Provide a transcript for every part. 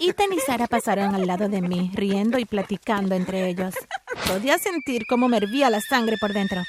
Ethan y Sara pasaron al lado de mí, riendo y platicando entre ellos. Podía sentir cómo me hervía la sangre por dentro.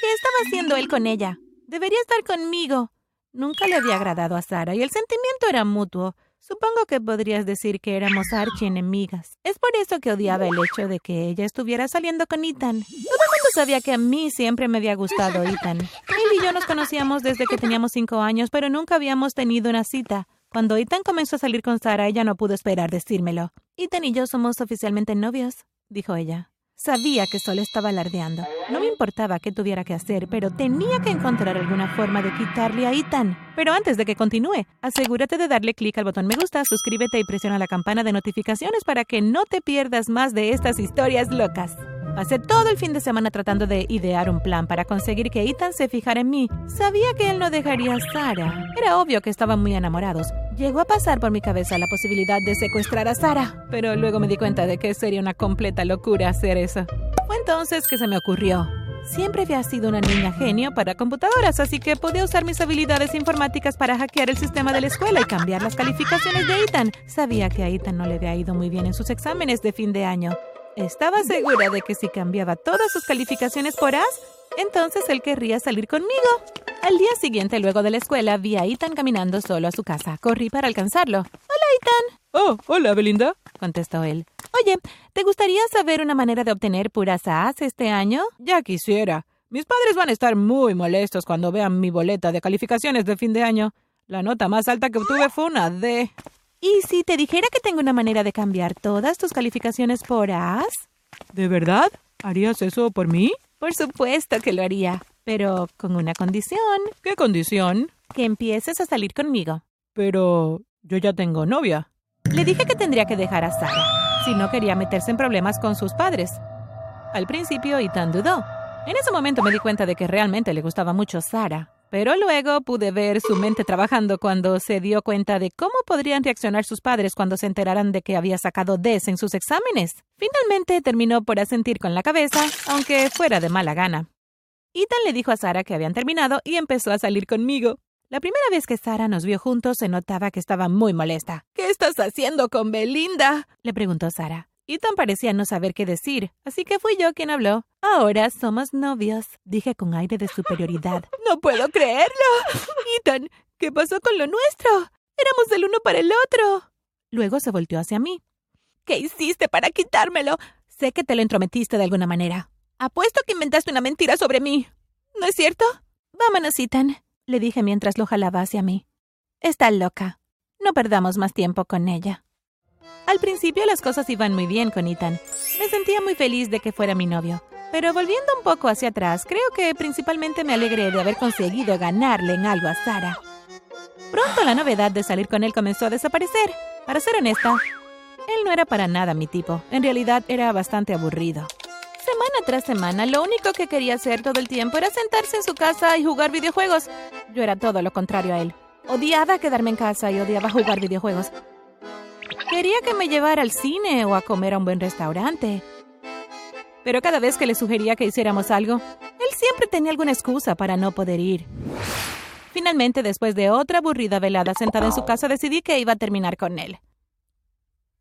¿Qué estaba haciendo él con ella? Debería estar conmigo. Nunca le había agradado a Sara y el sentimiento era mutuo. Supongo que podrías decir que éramos archienemigas. Es por eso que odiaba el hecho de que ella estuviera saliendo con Ethan. Todo el mundo sabía que a mí siempre me había gustado Ethan. Él y yo nos conocíamos desde que teníamos cinco años, pero nunca habíamos tenido una cita. Cuando Ethan comenzó a salir con Sara, ella no pudo esperar decírmelo. Ethan y yo somos oficialmente novios, dijo ella. Sabía que solo estaba alardeando. No me importaba qué tuviera que hacer, pero tenía que encontrar alguna forma de quitarle a Ethan. Pero antes de que continúe, asegúrate de darle clic al botón me gusta, suscríbete y presiona la campana de notificaciones para que no te pierdas más de estas historias locas. Pasé todo el fin de semana tratando de idear un plan para conseguir que Ethan se fijara en mí. Sabía que él no dejaría a Sara. Era obvio que estaban muy enamorados. Llegó a pasar por mi cabeza la posibilidad de secuestrar a Sara, pero luego me di cuenta de que sería una completa locura hacer eso. Fue entonces que se me ocurrió. Siempre había sido una niña genio para computadoras, así que podía usar mis habilidades informáticas para hackear el sistema de la escuela y cambiar las calificaciones de Ethan. Sabía que a Ethan no le había ido muy bien en sus exámenes de fin de año. Estaba segura de que si cambiaba todas sus calificaciones por As, entonces él querría salir conmigo. Al día siguiente, luego de la escuela, vi a Ethan caminando solo a su casa. Corrí para alcanzarlo. Hola, Ethan. Oh, hola, Belinda. contestó él. Oye, ¿te gustaría saber una manera de obtener puras As este año? Ya quisiera. Mis padres van a estar muy molestos cuando vean mi boleta de calificaciones de fin de año. La nota más alta que obtuve fue una D. ¿Y si te dijera que tengo una manera de cambiar todas tus calificaciones por As? ¿De verdad? ¿Harías eso por mí? Por supuesto que lo haría, pero con una condición. ¿Qué condición? Que empieces a salir conmigo. Pero yo ya tengo novia. Le dije que tendría que dejar a Sara, si no quería meterse en problemas con sus padres. Al principio, Ethan dudó. En ese momento me di cuenta de que realmente le gustaba mucho Sara, pero luego pude ver su mente trabajando cuando se dio cuenta de cómo podrían reaccionar sus padres cuando se enteraran de que había sacado Ds en sus exámenes. Finalmente terminó por asentir con la cabeza, aunque fuera de mala gana. Ethan le dijo a Sara que habían terminado y empezó a salir conmigo. La primera vez que Sara nos vio juntos se notaba que estaba muy molesta. ¿Qué estás haciendo con Belinda? le preguntó Sara. Ethan parecía no saber qué decir, así que fui yo quien habló. Ahora somos novios, dije con aire de superioridad. No puedo creerlo. Ethan, ¿qué pasó con lo nuestro? Éramos del uno para el otro. Luego se volteó hacia mí. ¿Qué hiciste para quitármelo? Sé que te lo entrometiste de alguna manera. Apuesto que inventaste una mentira sobre mí. ¿No es cierto? Vámonos, Ethan, le dije mientras lo jalaba hacia mí. Está loca. No perdamos más tiempo con ella. Al principio las cosas iban muy bien con Ethan. Me sentía muy feliz de que fuera mi novio. Pero volviendo un poco hacia atrás, creo que principalmente me alegré de haber conseguido ganarle en algo a Sara. Pronto la novedad de salir con él comenzó a desaparecer. Para ser honesta, él no era para nada mi tipo. En realidad era bastante aburrido. Semana tras semana, lo único que quería hacer todo el tiempo era sentarse en su casa y jugar videojuegos. Yo era todo lo contrario a él. Odiaba quedarme en casa y odiaba jugar videojuegos. Quería que me llevara al cine o a comer a un buen restaurante. Pero cada vez que le sugería que hiciéramos algo, él siempre tenía alguna excusa para no poder ir. Finalmente, después de otra aburrida velada sentada en su casa, decidí que iba a terminar con él.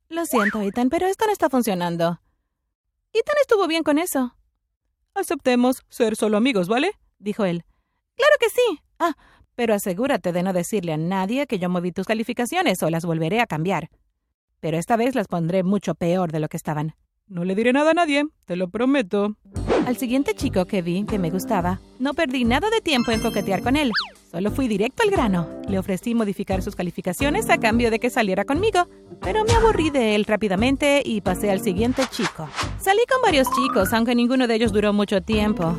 Lo siento, Ethan, pero esto no está funcionando. Ethan estuvo bien con eso. Aceptemos ser solo amigos, ¿vale? dijo él. Claro que sí. Ah, pero asegúrate de no decirle a nadie que yo moví tus calificaciones o las volveré a cambiar. Pero esta vez las pondré mucho peor de lo que estaban. No le diré nada a nadie, te lo prometo. Al siguiente chico que vi que me gustaba, no perdí nada de tiempo en coquetear con él. Solo fui directo al grano. Le ofrecí modificar sus calificaciones a cambio de que saliera conmigo, pero me aburrí de él rápidamente y pasé al siguiente chico. Salí con varios chicos, aunque ninguno de ellos duró mucho tiempo.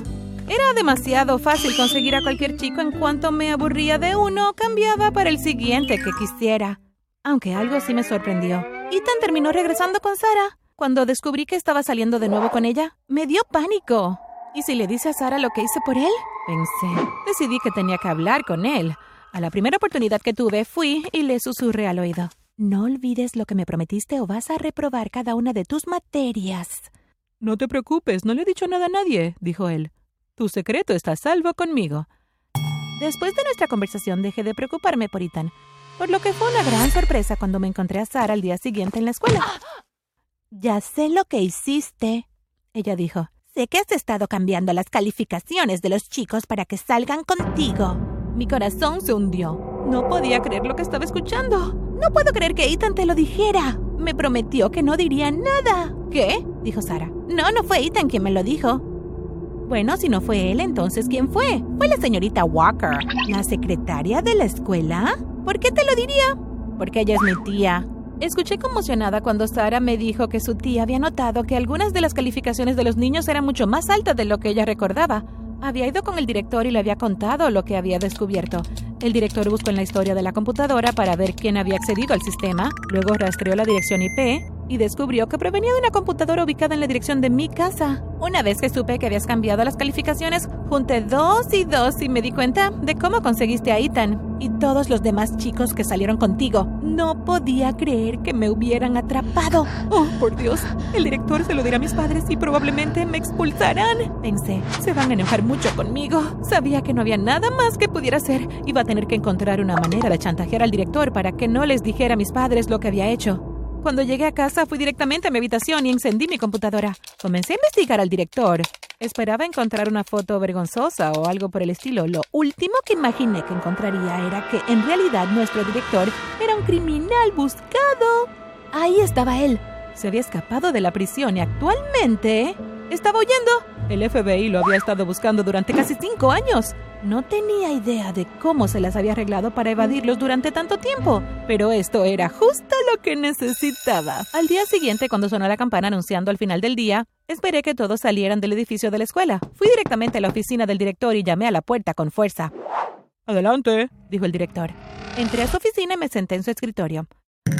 Era demasiado fácil conseguir a cualquier chico en cuanto me aburría de uno, cambiaba para el siguiente que quisiera. Aunque algo sí me sorprendió. Ethan terminó regresando con Sara. Cuando descubrí que estaba saliendo de nuevo con ella, me dio pánico. ¿Y si le dice a Sara lo que hice por él? Pensé. Decidí que tenía que hablar con él. A la primera oportunidad que tuve, fui y le susurré al oído. No olvides lo que me prometiste o vas a reprobar cada una de tus materias. No te preocupes, no le he dicho nada a nadie, dijo él. Tu secreto está a salvo conmigo. Después de nuestra conversación dejé de preocuparme por Ethan. Por lo que fue una gran sorpresa cuando me encontré a Sara al día siguiente en la escuela. Ya sé lo que hiciste, ella dijo. Sé que has estado cambiando las calificaciones de los chicos para que salgan contigo. Mi corazón se hundió. No podía creer lo que estaba escuchando. No puedo creer que Ethan te lo dijera. Me prometió que no diría nada. ¿Qué? dijo Sara. No, no fue Ethan quien me lo dijo. Bueno, si no fue él, entonces ¿quién fue? Fue la señorita Walker. ¿La secretaria de la escuela? ¿Por qué te lo diría? Porque ella es mi tía. Escuché conmocionada cuando Sara me dijo que su tía había notado que algunas de las calificaciones de los niños eran mucho más altas de lo que ella recordaba. Había ido con el director y le había contado lo que había descubierto. El director buscó en la historia de la computadora para ver quién había accedido al sistema, luego rastreó la dirección IP y descubrió que provenía de una computadora ubicada en la dirección de mi casa. Una vez que supe que habías cambiado las calificaciones, junté dos y dos y me di cuenta de cómo conseguiste a Ethan y todos los demás chicos que salieron contigo. No podía creer que me hubieran atrapado. Oh, por Dios, el director se lo dirá a mis padres y probablemente me expulsarán. Pensé, se van a enojar mucho conmigo. Sabía que no había nada más que pudiera hacer. Iba a tener que encontrar una manera de chantajear al director para que no les dijera a mis padres lo que había hecho. Cuando llegué a casa fui directamente a mi habitación y encendí mi computadora. Comencé a investigar al director. Esperaba encontrar una foto vergonzosa o algo por el estilo. Lo último que imaginé que encontraría era que en realidad nuestro director era un criminal buscado. Ahí estaba él. Se había escapado de la prisión y actualmente estaba huyendo. El FBI lo había estado buscando durante casi cinco años. No tenía idea de cómo se las había arreglado para evadirlos durante tanto tiempo, pero esto era justo lo que necesitaba. Al día siguiente, cuando sonó la campana anunciando el final del día, esperé que todos salieran del edificio de la escuela. Fui directamente a la oficina del director y llamé a la puerta con fuerza. Adelante, dijo el director. Entré a su oficina y me senté en su escritorio.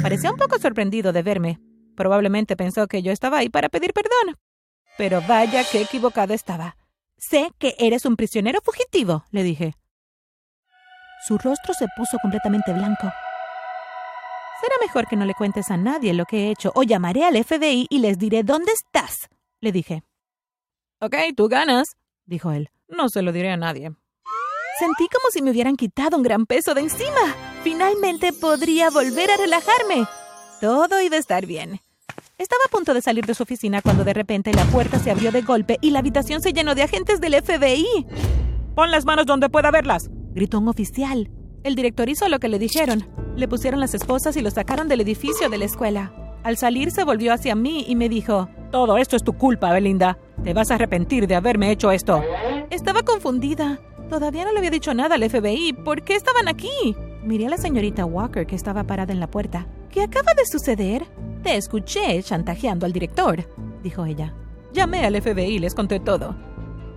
Parecía un poco sorprendido de verme. Probablemente pensó que yo estaba ahí para pedir perdón. Pero vaya qué equivocado estaba. Sé que eres un prisionero fugitivo, le dije. Su rostro se puso completamente blanco. Será mejor que no le cuentes a nadie lo que he hecho o llamaré al FBI y les diré dónde estás, le dije. Ok, tú ganas, dijo él. No se lo diré a nadie. Sentí como si me hubieran quitado un gran peso de encima. Finalmente podría volver a relajarme. Todo iba a estar bien. Estaba a punto de salir de su oficina cuando de repente la puerta se abrió de golpe y la habitación se llenó de agentes del FBI. Pon las manos donde pueda verlas, gritó un oficial. El director hizo lo que le dijeron. Le pusieron las esposas y lo sacaron del edificio de la escuela. Al salir se volvió hacia mí y me dijo, Todo esto es tu culpa, Belinda. Te vas a arrepentir de haberme hecho esto. Estaba confundida. Todavía no le había dicho nada al FBI. ¿Por qué estaban aquí? Miré a la señorita Walker que estaba parada en la puerta. ¿Qué acaba de suceder? Te escuché chantajeando al director, dijo ella. Llamé al FBI y les conté todo.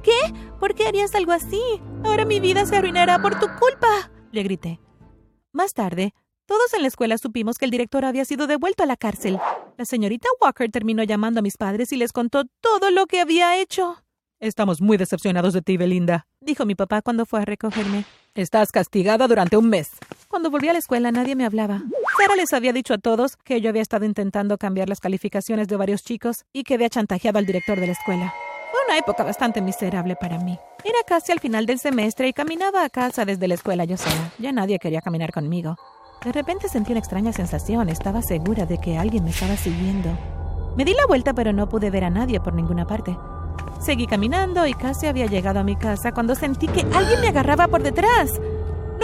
¿Qué? ¿Por qué harías algo así? Ahora mi vida se arruinará por tu culpa, le grité. Más tarde, todos en la escuela supimos que el director había sido devuelto a la cárcel. La señorita Walker terminó llamando a mis padres y les contó todo lo que había hecho. Estamos muy decepcionados de ti, Belinda, dijo mi papá cuando fue a recogerme. Estás castigada durante un mes. Cuando volví a la escuela nadie me hablaba. Sara les había dicho a todos que yo había estado intentando cambiar las calificaciones de varios chicos y que había chantajeado al director de la escuela. Fue una época bastante miserable para mí. Era casi al final del semestre y caminaba a casa desde la escuela yo sola. Ya nadie quería caminar conmigo. De repente sentí una extraña sensación. Estaba segura de que alguien me estaba siguiendo. Me di la vuelta pero no pude ver a nadie por ninguna parte. Seguí caminando y casi había llegado a mi casa cuando sentí que alguien me agarraba por detrás.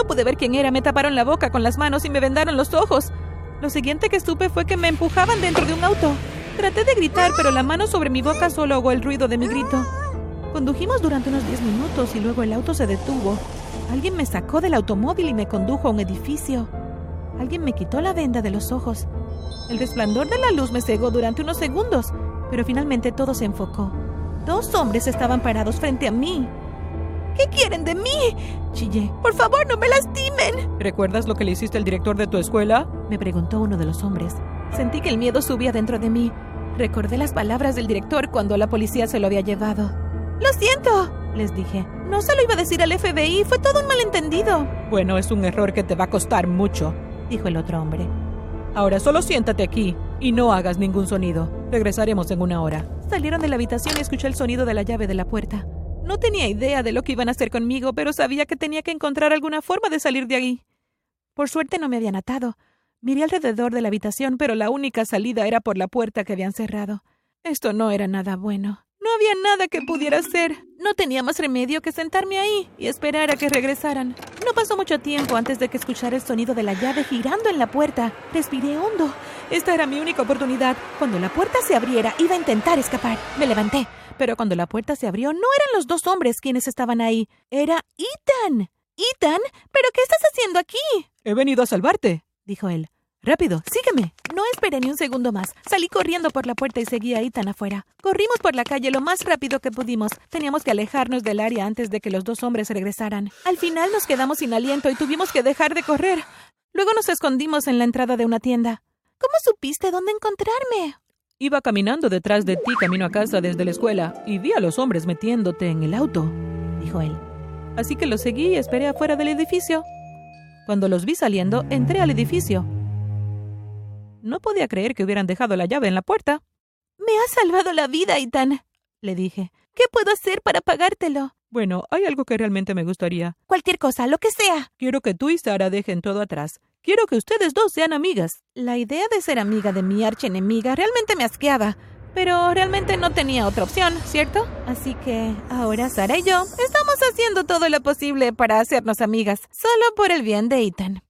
No pude ver quién era, me taparon la boca con las manos y me vendaron los ojos. Lo siguiente que supe fue que me empujaban dentro de un auto. Traté de gritar, pero la mano sobre mi boca solo ahogó el ruido de mi grito. Condujimos durante unos 10 minutos y luego el auto se detuvo. Alguien me sacó del automóvil y me condujo a un edificio. Alguien me quitó la venda de los ojos. El resplandor de la luz me cegó durante unos segundos, pero finalmente todo se enfocó. Dos hombres estaban parados frente a mí. ¿Qué quieren de mí? Chillé. Por favor, no me lastimen. ¿Recuerdas lo que le hiciste al director de tu escuela? Me preguntó uno de los hombres. Sentí que el miedo subía dentro de mí. Recordé las palabras del director cuando la policía se lo había llevado. Lo siento, les dije. No se lo iba a decir al FBI, fue todo un malentendido. Bueno, es un error que te va a costar mucho, dijo el otro hombre. Ahora solo siéntate aquí y no hagas ningún sonido. Regresaremos en una hora. Salieron de la habitación y escuché el sonido de la llave de la puerta. No tenía idea de lo que iban a hacer conmigo, pero sabía que tenía que encontrar alguna forma de salir de ahí. Por suerte no me habían atado. Miré alrededor de la habitación, pero la única salida era por la puerta que habían cerrado. Esto no era nada bueno. No había nada que pudiera hacer. No tenía más remedio que sentarme ahí y esperar a que regresaran. No pasó mucho tiempo antes de que escuchara el sonido de la llave girando en la puerta. Respiré hondo. Esta era mi única oportunidad. Cuando la puerta se abriera, iba a intentar escapar. Me levanté. Pero cuando la puerta se abrió, no eran los dos hombres quienes estaban ahí. Era Ethan. Ethan, ¿pero qué estás haciendo aquí? He venido a salvarte, dijo él. Rápido, sígueme. No esperé ni un segundo más. Salí corriendo por la puerta y seguí a Ethan afuera. Corrimos por la calle lo más rápido que pudimos. Teníamos que alejarnos del área antes de que los dos hombres regresaran. Al final nos quedamos sin aliento y tuvimos que dejar de correr. Luego nos escondimos en la entrada de una tienda. ¿Cómo supiste dónde encontrarme? Iba caminando detrás de ti camino a casa desde la escuela y vi a los hombres metiéndote en el auto, dijo él. Así que los seguí y esperé afuera del edificio. Cuando los vi saliendo, entré al edificio. No podía creer que hubieran dejado la llave en la puerta. Me has salvado la vida, Ethan, le dije. ¿Qué puedo hacer para pagártelo? Bueno, hay algo que realmente me gustaría. Cualquier cosa, lo que sea. Quiero que tú y Sara dejen todo atrás. Quiero que ustedes dos sean amigas. La idea de ser amiga de mi archienemiga realmente me asqueaba. Pero realmente no tenía otra opción, ¿cierto? Así que ahora Sara y yo estamos haciendo todo lo posible para hacernos amigas, solo por el bien de Ethan.